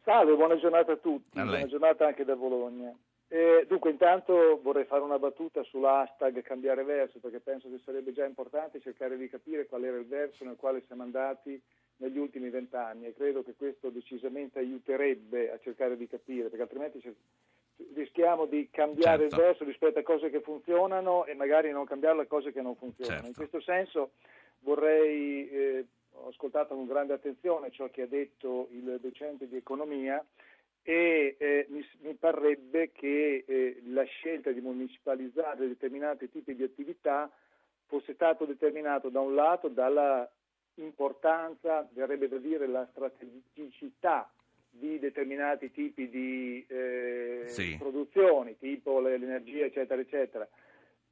Salve, buona giornata a tutti. A buona giornata anche da Bologna. Eh, dunque, intanto vorrei fare una battuta sull'hashtag cambiare verso, perché penso che sarebbe già importante cercare di capire qual era il verso nel quale siamo andati negli ultimi vent'anni e credo che questo decisamente aiuterebbe a cercare di capire, perché altrimenti rischiamo di cambiare certo. il verso rispetto a cose che funzionano e magari non cambiarlo a cose che non funzionano. Certo. In questo senso vorrei eh, ho ascoltato con grande attenzione ciò che ha detto il docente di economia e eh, mi, mi, parrebbe che eh, la scelta di municipalizzare determinati tipi di attività fosse stato determinato da un lato dalla importanza, verrebbe da dire la strategicità di determinati tipi di eh, sì. produzioni, tipo l'energia, eccetera, eccetera.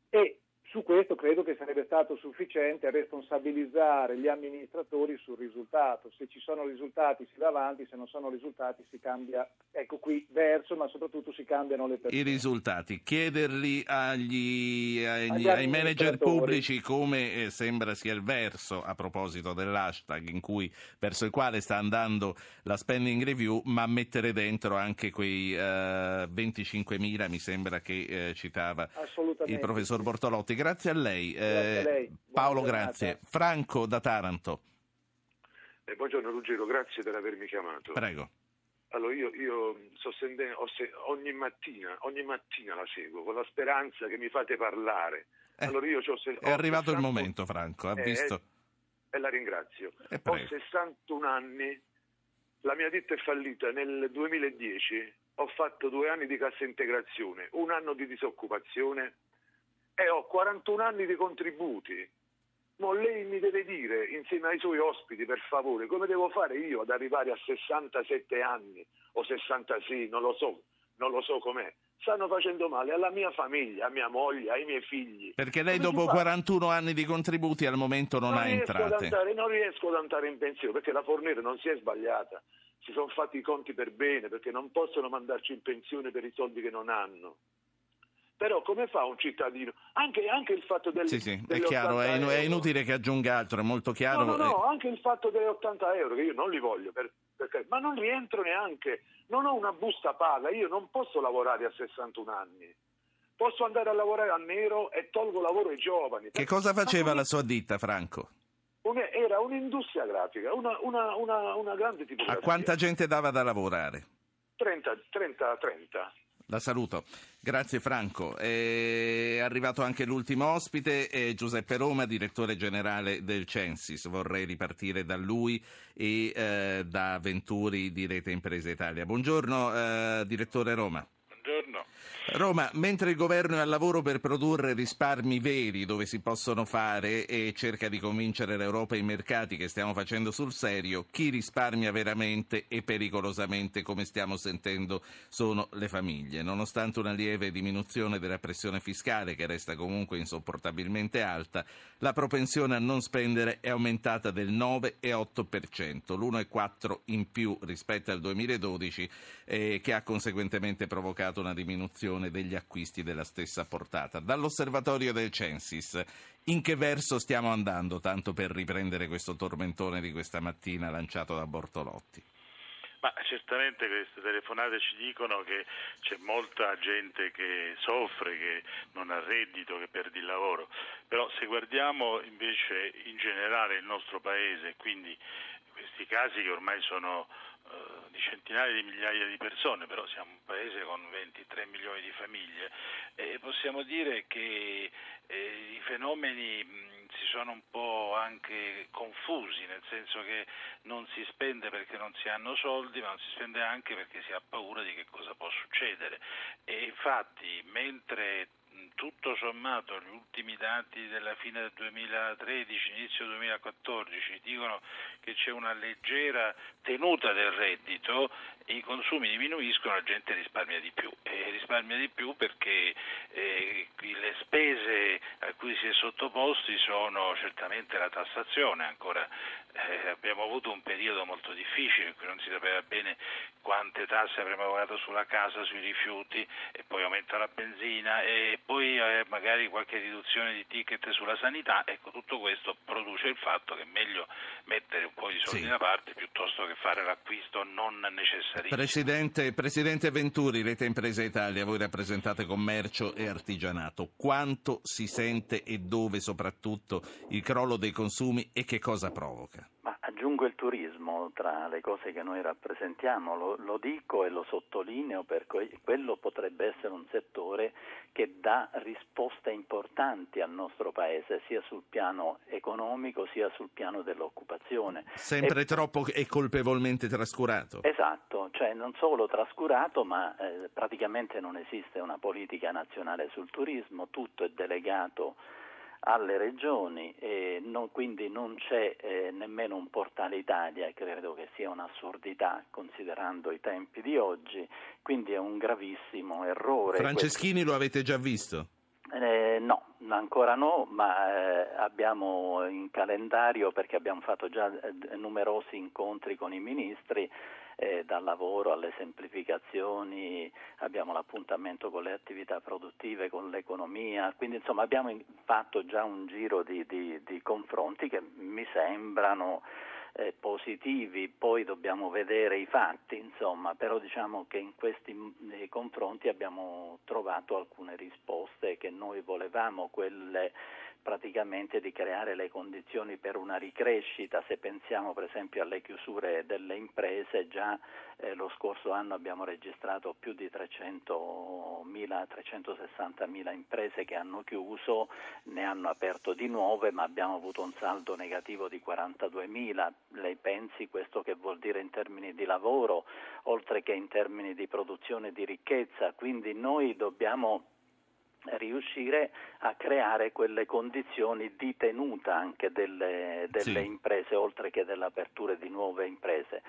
E su questo credo che sarebbe stato sufficiente responsabilizzare gli amministratori sul risultato. Se ci sono risultati si va avanti, se non sono risultati si cambia, ecco qui, verso, ma soprattutto si cambiano le persone. I risultati, chiederli agli, agli, ai manager pubblici come eh, sembra sia il verso a proposito dell'hashtag in cui, verso il quale sta andando la spending review, ma mettere dentro anche quei eh, 25.000, mi sembra che eh, citava il professor Bortolotti grazie a lei. Grazie a lei. Paolo, grazie. Franco da Taranto. Eh, buongiorno Ruggero, grazie per avermi chiamato. Prego. Allora io, io sto sentendo, se, ogni, mattina, ogni mattina la seguo con la speranza che mi fate parlare. Eh, allora io ho, è arrivato 60, il momento Franco, ha eh, visto? E la ringrazio. Eh, ho 61 anni, la mia ditta è fallita nel 2010, ho fatto due anni di cassa integrazione, un anno di disoccupazione e ho 41 anni di contributi. Ma lei mi deve dire, insieme ai suoi ospiti, per favore, come devo fare io ad arrivare a 67 anni o 66, non lo so, non lo so com'è. Stanno facendo male alla mia famiglia, a mia moglie, ai miei figli. Perché lei Come dopo si fa? 41 anni di contributi al momento non, ha riesco ad entrate. andare, non riesco ad andare in pensione perché la Fornero non si è sbagliata. Si sono fatti i conti per bene perché non possono mandarci in pensione per i soldi che non hanno. Però come fa un cittadino? Anche, anche il fatto del, Sì, sì, è chiaro, 80 è, è inutile che aggiunga altro, è molto chiaro. No, no, no, eh, anche il fatto delle 80 euro, che io non li voglio, per- perché- ma non rientro neanche, non ho una busta paga, io non posso lavorare a 61 anni. Posso andare a lavorare a nero e tolgo lavoro ai giovani. Che cosa faceva la sua ditta, Franco? Era un'industria grafica, una, una, una, una grande A tipografia. quanta gente dava da lavorare? 30, 30, 30. La saluto. Grazie Franco. È arrivato anche l'ultimo ospite, Giuseppe Roma, direttore generale del Censis. Vorrei ripartire da lui e eh, da Venturi di Rete Impresa Italia. Buongiorno eh, direttore Roma. Roma, mentre il governo è al lavoro per produrre risparmi veri dove si possono fare e cerca di convincere l'Europa e i mercati che stiamo facendo sul serio, chi risparmia veramente e pericolosamente, come stiamo sentendo, sono le famiglie. Nonostante una lieve diminuzione della pressione fiscale, che resta comunque insopportabilmente alta, la propensione a non spendere è aumentata del 9,8%, l'1,4% in più rispetto al 2012, eh, che ha conseguentemente provocato una diminuzione degli acquisti della stessa portata. Dall'osservatorio del Censis, in che verso stiamo andando, tanto per riprendere questo tormentone di questa mattina lanciato da Bortolotti? Ma certamente queste telefonate ci dicono che c'è molta gente che soffre, che non ha reddito, che perde il lavoro. Però se guardiamo invece in generale il nostro paese, quindi questi casi che ormai sono eh, di centinaia di migliaia di persone, però siamo un paese con 23 milioni di famiglie, e possiamo dire che eh, i fenomeni mh, si sono un po' anche confusi, nel senso che non si spende perché non si hanno soldi, ma non si spende anche perché si ha paura di che cosa può succedere. E infatti, mentre tutto sommato gli ultimi dati della fine del 2013, inizio 2014 dicono che c'è una leggera tenuta del reddito, i consumi diminuiscono, la gente risparmia di più e risparmia di più perché eh, le spese a cui si è sottoposti sono certamente la tassazione, ancora eh, abbiamo avuto un periodo molto difficile in cui non si sapeva bene quante tasse avremmo pagato sulla casa, sui rifiuti e poi aumenta la benzina e poi eh, magari qualche riduzione di ticket sulla sanità, ecco tutto questo produce il fatto che è meglio mettere un po' di soldi Sì. da parte piuttosto che fare l'acquisto non necessario. Presidente, Presidente Venturi, Rete Impresa Italia, voi rappresentate commercio e artigianato. Quanto si sente e dove soprattutto il crollo dei consumi e che cosa provoca? Ma aggiungo il turismo tra le cose che noi rappresentiamo, lo, lo dico e lo sottolineo perché quello potrebbe essere un settore che dà risposte importanti al nostro Paese, sia sul piano economico sia sul piano dell'occupazione. Sempre E- troppo e colpevolmente trascurato. Esatto, cioè non solo trascurato, ma eh, praticamente non esiste una politica nazionale sul turismo, tutto è delegato alle regioni e non- quindi non c'è eh, nemmeno un portale Italia e credo che sia un'assurdità considerando i tempi di oggi, quindi è un gravissimo errore. Franceschini lo avete già visto? Eh, no, ancora no, ma eh, abbiamo in calendario perché abbiamo fatto già eh, numerosi incontri con i ministri, eh, dal lavoro alle semplificazioni, abbiamo l'appuntamento con le attività produttive, con l'economia, quindi insomma abbiamo fatto già un giro di, di- di confronti che mi sembrano eh, positivi, poi dobbiamo vedere i fatti, insomma, però diciamo che in questi eh, confronti abbiamo trovato alcune risposte che noi volevamo, quelle praticamente di creare le condizioni per una ricrescita, se pensiamo per esempio alle chiusure delle imprese, già eh, lo scorso anno abbiamo registrato più di 300.000, 360.000 imprese che hanno chiuso, ne hanno aperto di nuove, ma abbiamo avuto un saldo negativo di 42.000. Lei pensi questo che vuol dire in termini di lavoro, oltre che in termini di produzione di ricchezza? Quindi noi dobbiamo riuscire a creare quelle condizioni di tenuta anche delle, delle sì. imprese, oltre che dell'apertura di nuove imprese.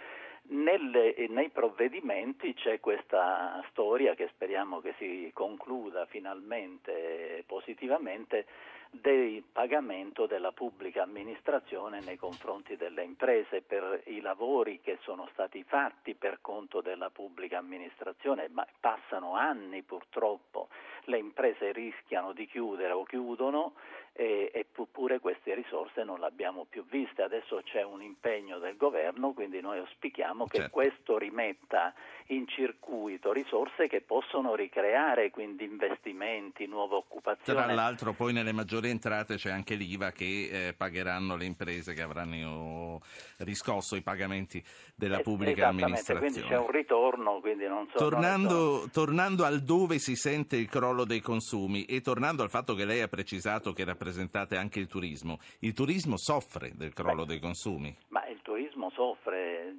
Nelle, nei provvedimenti c'è questa storia che speriamo che si concluda finalmente positivamente del pagamento della pubblica amministrazione nei confronti delle imprese per i lavori che sono stati fatti per conto della pubblica amministrazione, ma passano anni purtroppo, le imprese rischiano di chiudere o chiudono eppure queste risorse non le abbiamo più viste. Adesso c'è un impegno del governo, quindi noi auspichiamo che certo. questo rimetta in circuito risorse che possono ricreare quindi investimenti, nuova occupazione. Tra l'altro poi nelle maggiori entrate c'è anche l'IVA che eh, pagheranno le imprese che avranno riscosso i pagamenti della pubblica amministrazione. Quindi c'è un ritorno, quindi non so. Tornando, so. tornando al dove si sente il crollo dei consumi e tornando al fatto che lei ha precisato che rappresentate anche il turismo, il turismo soffre del crollo Beh, dei consumi? Ma il turismo soffre,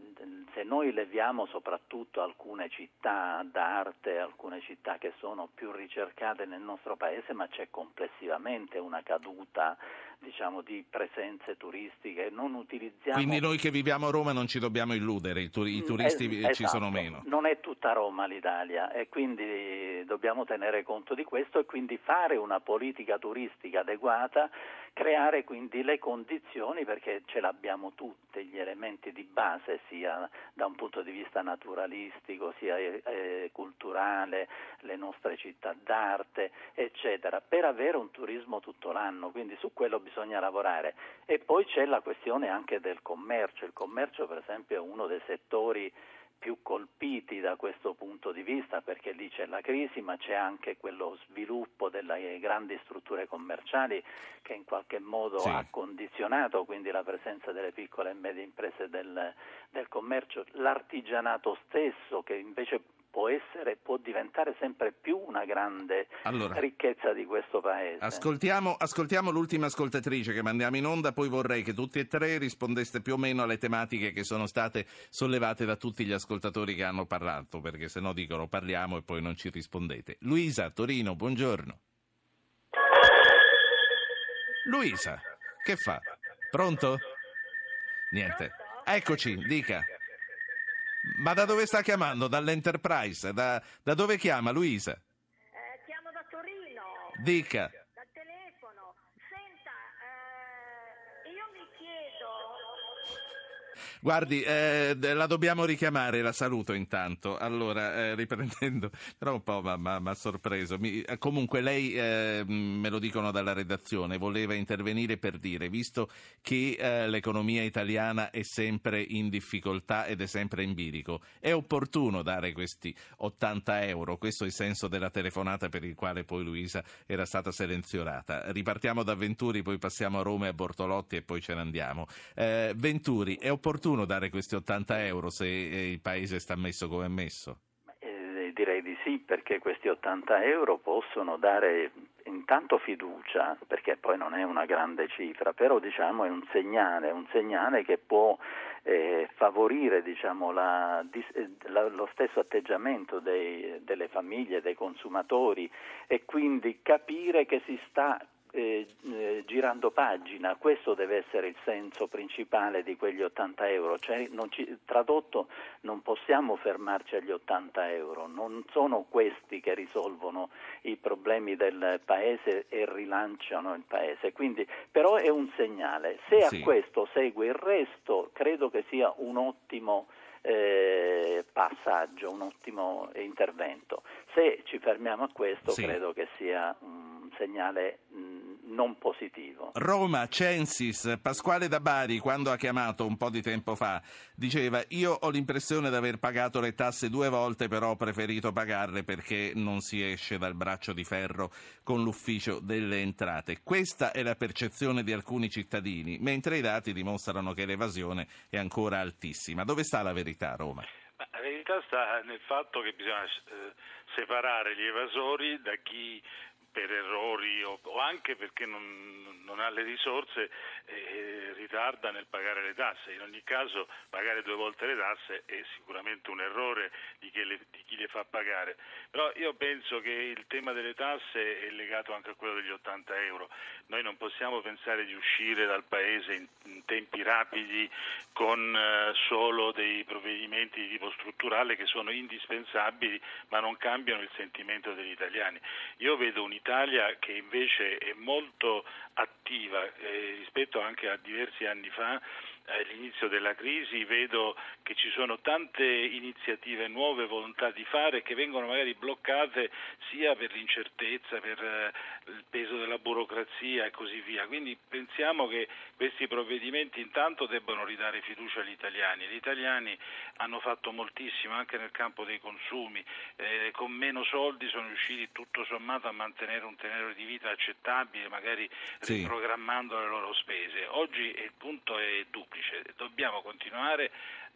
se noi leviamo soprattutto alcune città d'arte, alcune città che sono più ricercate nel nostro paese, ma c'è complessivamente una caduta diciamo, di presenze turistiche, non utilizziamo... Quindi noi che viviamo a Roma non ci dobbiamo illudere, i, i turisti es- esatto. ci sono meno. Non è tutta Roma l'Italia e quindi dobbiamo tenere conto di questo e quindi fare una politica turistica adeguata, creare quindi le condizioni perché ce l'abbiamo tutte, gli elementi di base sia da un punto di vista naturalistico sia eh, culturale, le nostre città d'arte eccetera, per avere un turismo tutto l'anno, quindi su quello bisogna lavorare. E poi c'è la questione anche del commercio. Il commercio, per esempio, è uno dei settori più colpiti da questo punto di vista perché lì c'è la crisi ma c'è anche quello sviluppo delle grandi strutture commerciali che in qualche modo sì. ha condizionato quindi la presenza delle piccole e medie imprese del, del commercio, l'artigianato stesso che invece può essere, può diventare sempre più una grande allora, ricchezza di questo paese. Ascoltiamo, ascoltiamo, l'ultima ascoltatrice che mandiamo in onda, poi vorrei che tutti e tre rispondeste più o meno alle tematiche che sono state sollevate da tutti gli ascoltatori che hanno parlato, perché se no dicono parliamo e poi non ci rispondete. Luisa, Torino, buongiorno. Luisa, che fa? Pronto? Niente. Eccoci, dica. Ma da dove sta chiamando? Dall'Enterprise? Da, da dove chiama Luisa? Eh, chiamo da Torino. Dica. Dal telefono. Senta, eh, io mi chiedo... Guardi, eh, la dobbiamo richiamare, la saluto intanto. Allora, eh, riprendendo, <laughs> però un po' mi ha sorpreso. Mi, eh, comunque lei, eh, me lo dicono dalla redazione, voleva intervenire per dire, visto che eh, l'economia italiana è sempre in difficoltà ed è sempre in bilico, è opportuno dare questi 80 euro, questo è il senso della telefonata per il quale poi Luisa era stata selezionata. Ripartiamo da Venturi, poi passiamo a Roma e a Bortolotti e poi ce ne andiamo. Eh, Venturi, è opportuno opportuno dare questi 80 euro se eh, il paese sta messo come è messo? Eh, direi di sì, perché questi 80 euro possono dare intanto fiducia, perché poi non è una grande cifra, però diciamo è un segnale, un segnale che può eh, favorire diciamo, la, la, lo stesso atteggiamento dei, delle famiglie, dei consumatori e quindi capire che si sta eh, eh, girando pagina, questo deve essere il senso principale di quegli 80 euro, cioè non ci, tradotto non possiamo fermarci agli 80 euro, non sono questi che risolvono i problemi del paese e rilanciano il paese, Quindi, però è un segnale, se sì. a questo segue il resto credo che sia un ottimo eh, passaggio, un ottimo intervento. Se ci fermiamo a questo sì. credo che sia un segnale mh, non positivo. Roma, Censis, Pasquale da Bari, quando ha chiamato un po' di tempo fa, diceva io ho l'impressione di aver pagato le tasse due volte, però ho preferito pagarle perché non si esce dal braccio di ferro con l'ufficio delle entrate. Questa è la percezione di alcuni cittadini, mentre i dati dimostrano che l'evasione è ancora altissima. Dove sta la verità, Roma? La verità sta nel fatto che bisogna eh, separare gli evasori da chi per errori o, o anche perché non, non, ha le risorse eh, ritarda nel pagare le tasse. In ogni caso pagare due volte le tasse è sicuramente un errore di chi, le, di chi le fa pagare. Però io penso che il tema delle tasse è legato anche a quello degli 80 euro. Noi non possiamo pensare di uscire dal Paese in, in tempi rapidi con eh, solo dei provvedimenti di tipo strutturale che sono indispensabili ma non cambiano il sentimento degli italiani. Io vedo un'Italia che invece è molto attiva eh, rispetto anche a diversi anni fa all'inizio della crisi vedo che ci sono tante iniziative nuove, volontà di fare che vengono magari bloccate sia per l'incertezza, per eh, il peso della burocrazia e così via. Quindi pensiamo che questi provvedimenti intanto debbano ridare fiducia agli italiani. Gli italiani hanno fatto moltissimo anche nel campo dei consumi, eh, con meno soldi sono riusciti tutto sommato a mantenere un tenore di vita accettabile, magari sì. riprogrammando le loro spese. Oggi il punto è duplice, dobbiamo continuare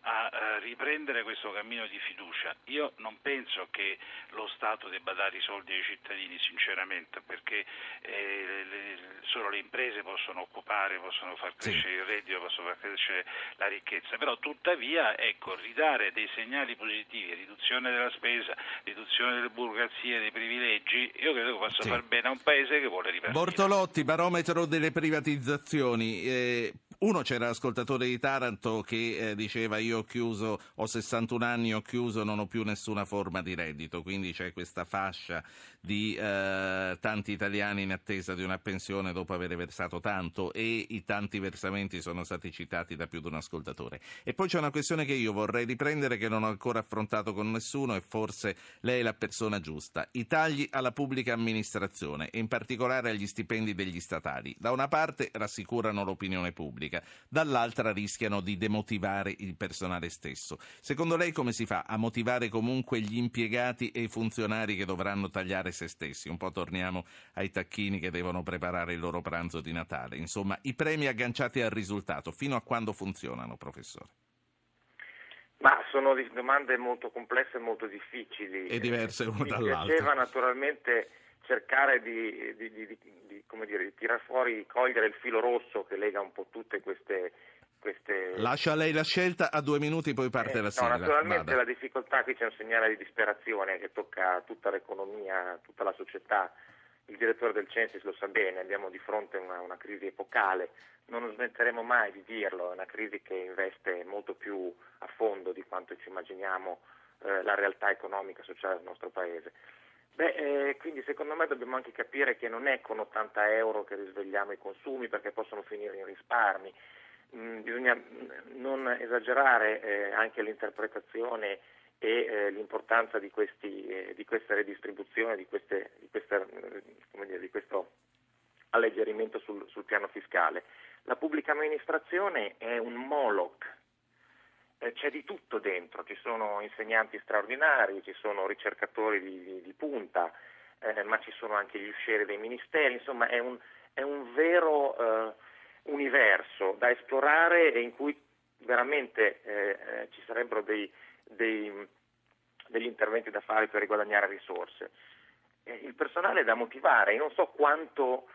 a riprendere questo cammino di fiducia. Io non penso che lo Stato debba dare i soldi ai cittadini, sinceramente, perché eh, le, solo le imprese possono occupare, possono far crescere sì. il reddito, possono far crescere la ricchezza, però tuttavia ecco, ridare dei segnali positivi, riduzione della spesa, riduzione delle burocrazie, dei privilegi, io credo che possa sì. far bene a un paese che vuole ripartire. Bortolotti, barometro delle privatizzazioni. Eh, uno c'era l'ascoltatore di Taranto che eh, diceva io ho chiuso, ho 61 anni, ho chiuso, non ho più nessuna forma di reddito, quindi c'è questa fascia di eh, tanti italiani in attesa di una pensione dopo aver versato tanto e i tanti versamenti sono stati citati da più di un ascoltatore. E poi c'è una questione che io vorrei riprendere che non ho ancora affrontato con nessuno e forse lei è la persona giusta. I tagli alla pubblica amministrazione e in particolare agli stipendi degli statali. Da una parte rassicurano l'opinione pubblica, dall'altra rischiano di demotivare il personale stesso. Secondo lei come si fa a motivare comunque gli impiegati e i funzionari che dovranno tagliare se stessi. Un po' torniamo ai tacchini che devono preparare il loro pranzo di Natale. Insomma, i premi agganciati al risultato. Fino a quando funzionano, professore? Ma sono domande molto complesse e molto difficili. E diverse una dall'altra. Mi piaceva naturalmente cercare di, di, di, di, come dire, di tirar fuori, cogliere il filo rosso che lega un po' tutte queste queste... Lascia lei la scelta, a due minuti poi parte eh, la sigla. No, naturalmente Vada. la difficoltà qui c'è un segnale di disperazione che tocca tutta l'economia, tutta la società. Il direttore del Censis lo sa bene, abbiamo di fronte una, una crisi epocale, non smetteremo mai di dirlo, è una crisi che investe molto più a fondo di quanto ci immaginiamo eh, la realtà economica e sociale del nostro Paese. Beh, eh, quindi secondo me dobbiamo anche capire che non è con 80 euro che risvegliamo i consumi perché possono finire in risparmi mm, bisogna non esagerare eh, anche l'interpretazione e eh, l'importanza di, questi, eh, di, questa redistribuzione, di, queste, di, questa, mm, dire, di questo alleggerimento sul, sul, piano fiscale. La pubblica amministrazione è un Moloch, eh, c'è di tutto dentro, ci sono insegnanti straordinari, ci sono ricercatori di, punta, eh, ma ci sono anche gli uscieri dei ministeri, insomma è un, è un vero eh, universo da esplorare e in cui veramente eh, eh, ci sarebbero dei, dei, degli interventi da fare per riguadagnare risorse. Eh, il personale è da motivare, io non so quanto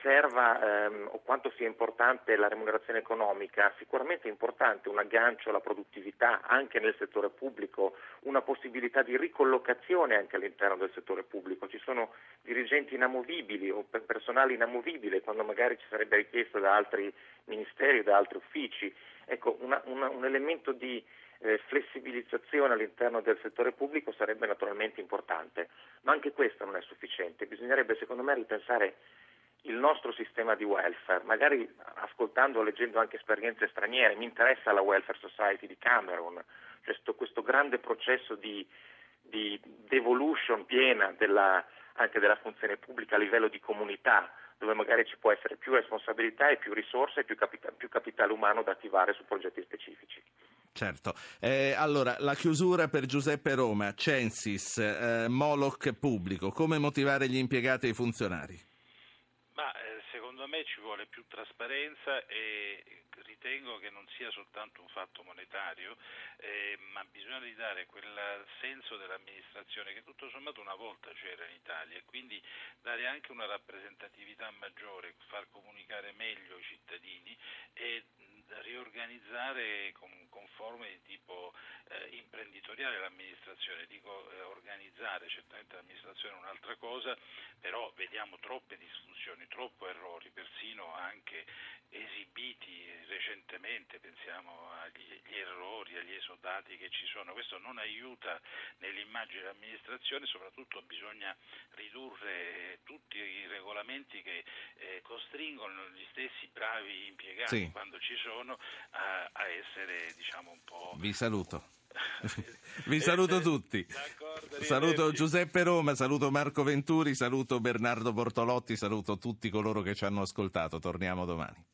serva ehm, o quanto sia importante la remunerazione economica, sicuramente è importante un aggancio alla produttività anche nel settore pubblico, una possibilità di ricollocazione anche all'interno del settore pubblico. Ci sono dirigenti inamovibili o personale inamovibile quando magari ci sarebbe richiesto da altri ministeri da altri uffici. Ecco, una, una, un elemento di eh, flessibilizzazione all'interno del settore pubblico sarebbe naturalmente importante, ma anche questo non è sufficiente. Bisognerebbe secondo me ripensare il nostro sistema di welfare, magari ascoltando o leggendo anche esperienze straniere, mi interessa la Welfare Society di Cameron, cioè questo grande processo di, di devolution piena della, anche della funzione pubblica a livello di comunità, dove magari ci può essere più responsabilità e più risorse e più, capita- più capitale umano da attivare su progetti specifici. Certo, eh, allora la chiusura per Giuseppe Roma, Censis, eh, Moloch pubblico, come motivare gli impiegati e i funzionari? Me ci vuole più trasparenza e ritengo che non sia soltanto un fatto monetario, eh, ma bisogna dare quel senso dell'amministrazione che tutto sommato una volta c'era in Italia e quindi dare anche una rappresentatività maggiore, far comunicare meglio i cittadini e organizzare con, con forme di tipo eh, imprenditoriale l'amministrazione, dico eh, organizzare, certamente l'amministrazione è un'altra cosa, però vediamo troppe disfunzioni, troppi errori, persino anche esibiti recentemente, pensiamo agli errori, agli esodati che ci sono, questo non aiuta nell'immagine dell'amministrazione, soprattutto bisogna ridurre tutti i regolamenti che eh, costringono gli stessi bravi impiegati Sì. quando ci sono a, a essere diciamo un po' Vi saluto. <laughs> Vi saluto tutti. Saluto Giuseppe Roma, saluto Marco Venturi, saluto Bernardo Bortolotti, saluto tutti coloro che ci hanno ascoltato. Torniamo domani.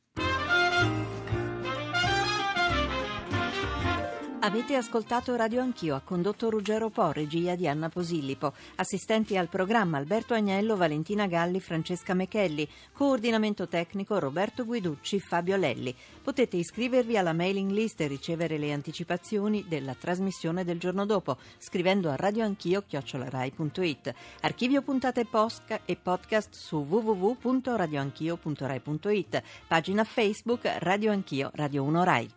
Avete ascoltato Radio Anch'io, ha condotto Ruggero Po, regia di Anna Posillipo, assistenti al programma Alberto Agnello, Valentina Galli, Francesca Mechelli, coordinamento tecnico Roberto Guiducci, Fabio Lelli. Potete iscrivervi alla mailing list e ricevere le anticipazioni della trasmissione del giorno dopo, scrivendo a radioanchio.it. Archivio puntate posca- e podcast su www.radioanchio.rai.it. Pagina Facebook Radio Anch'io, Radio 1 Rai.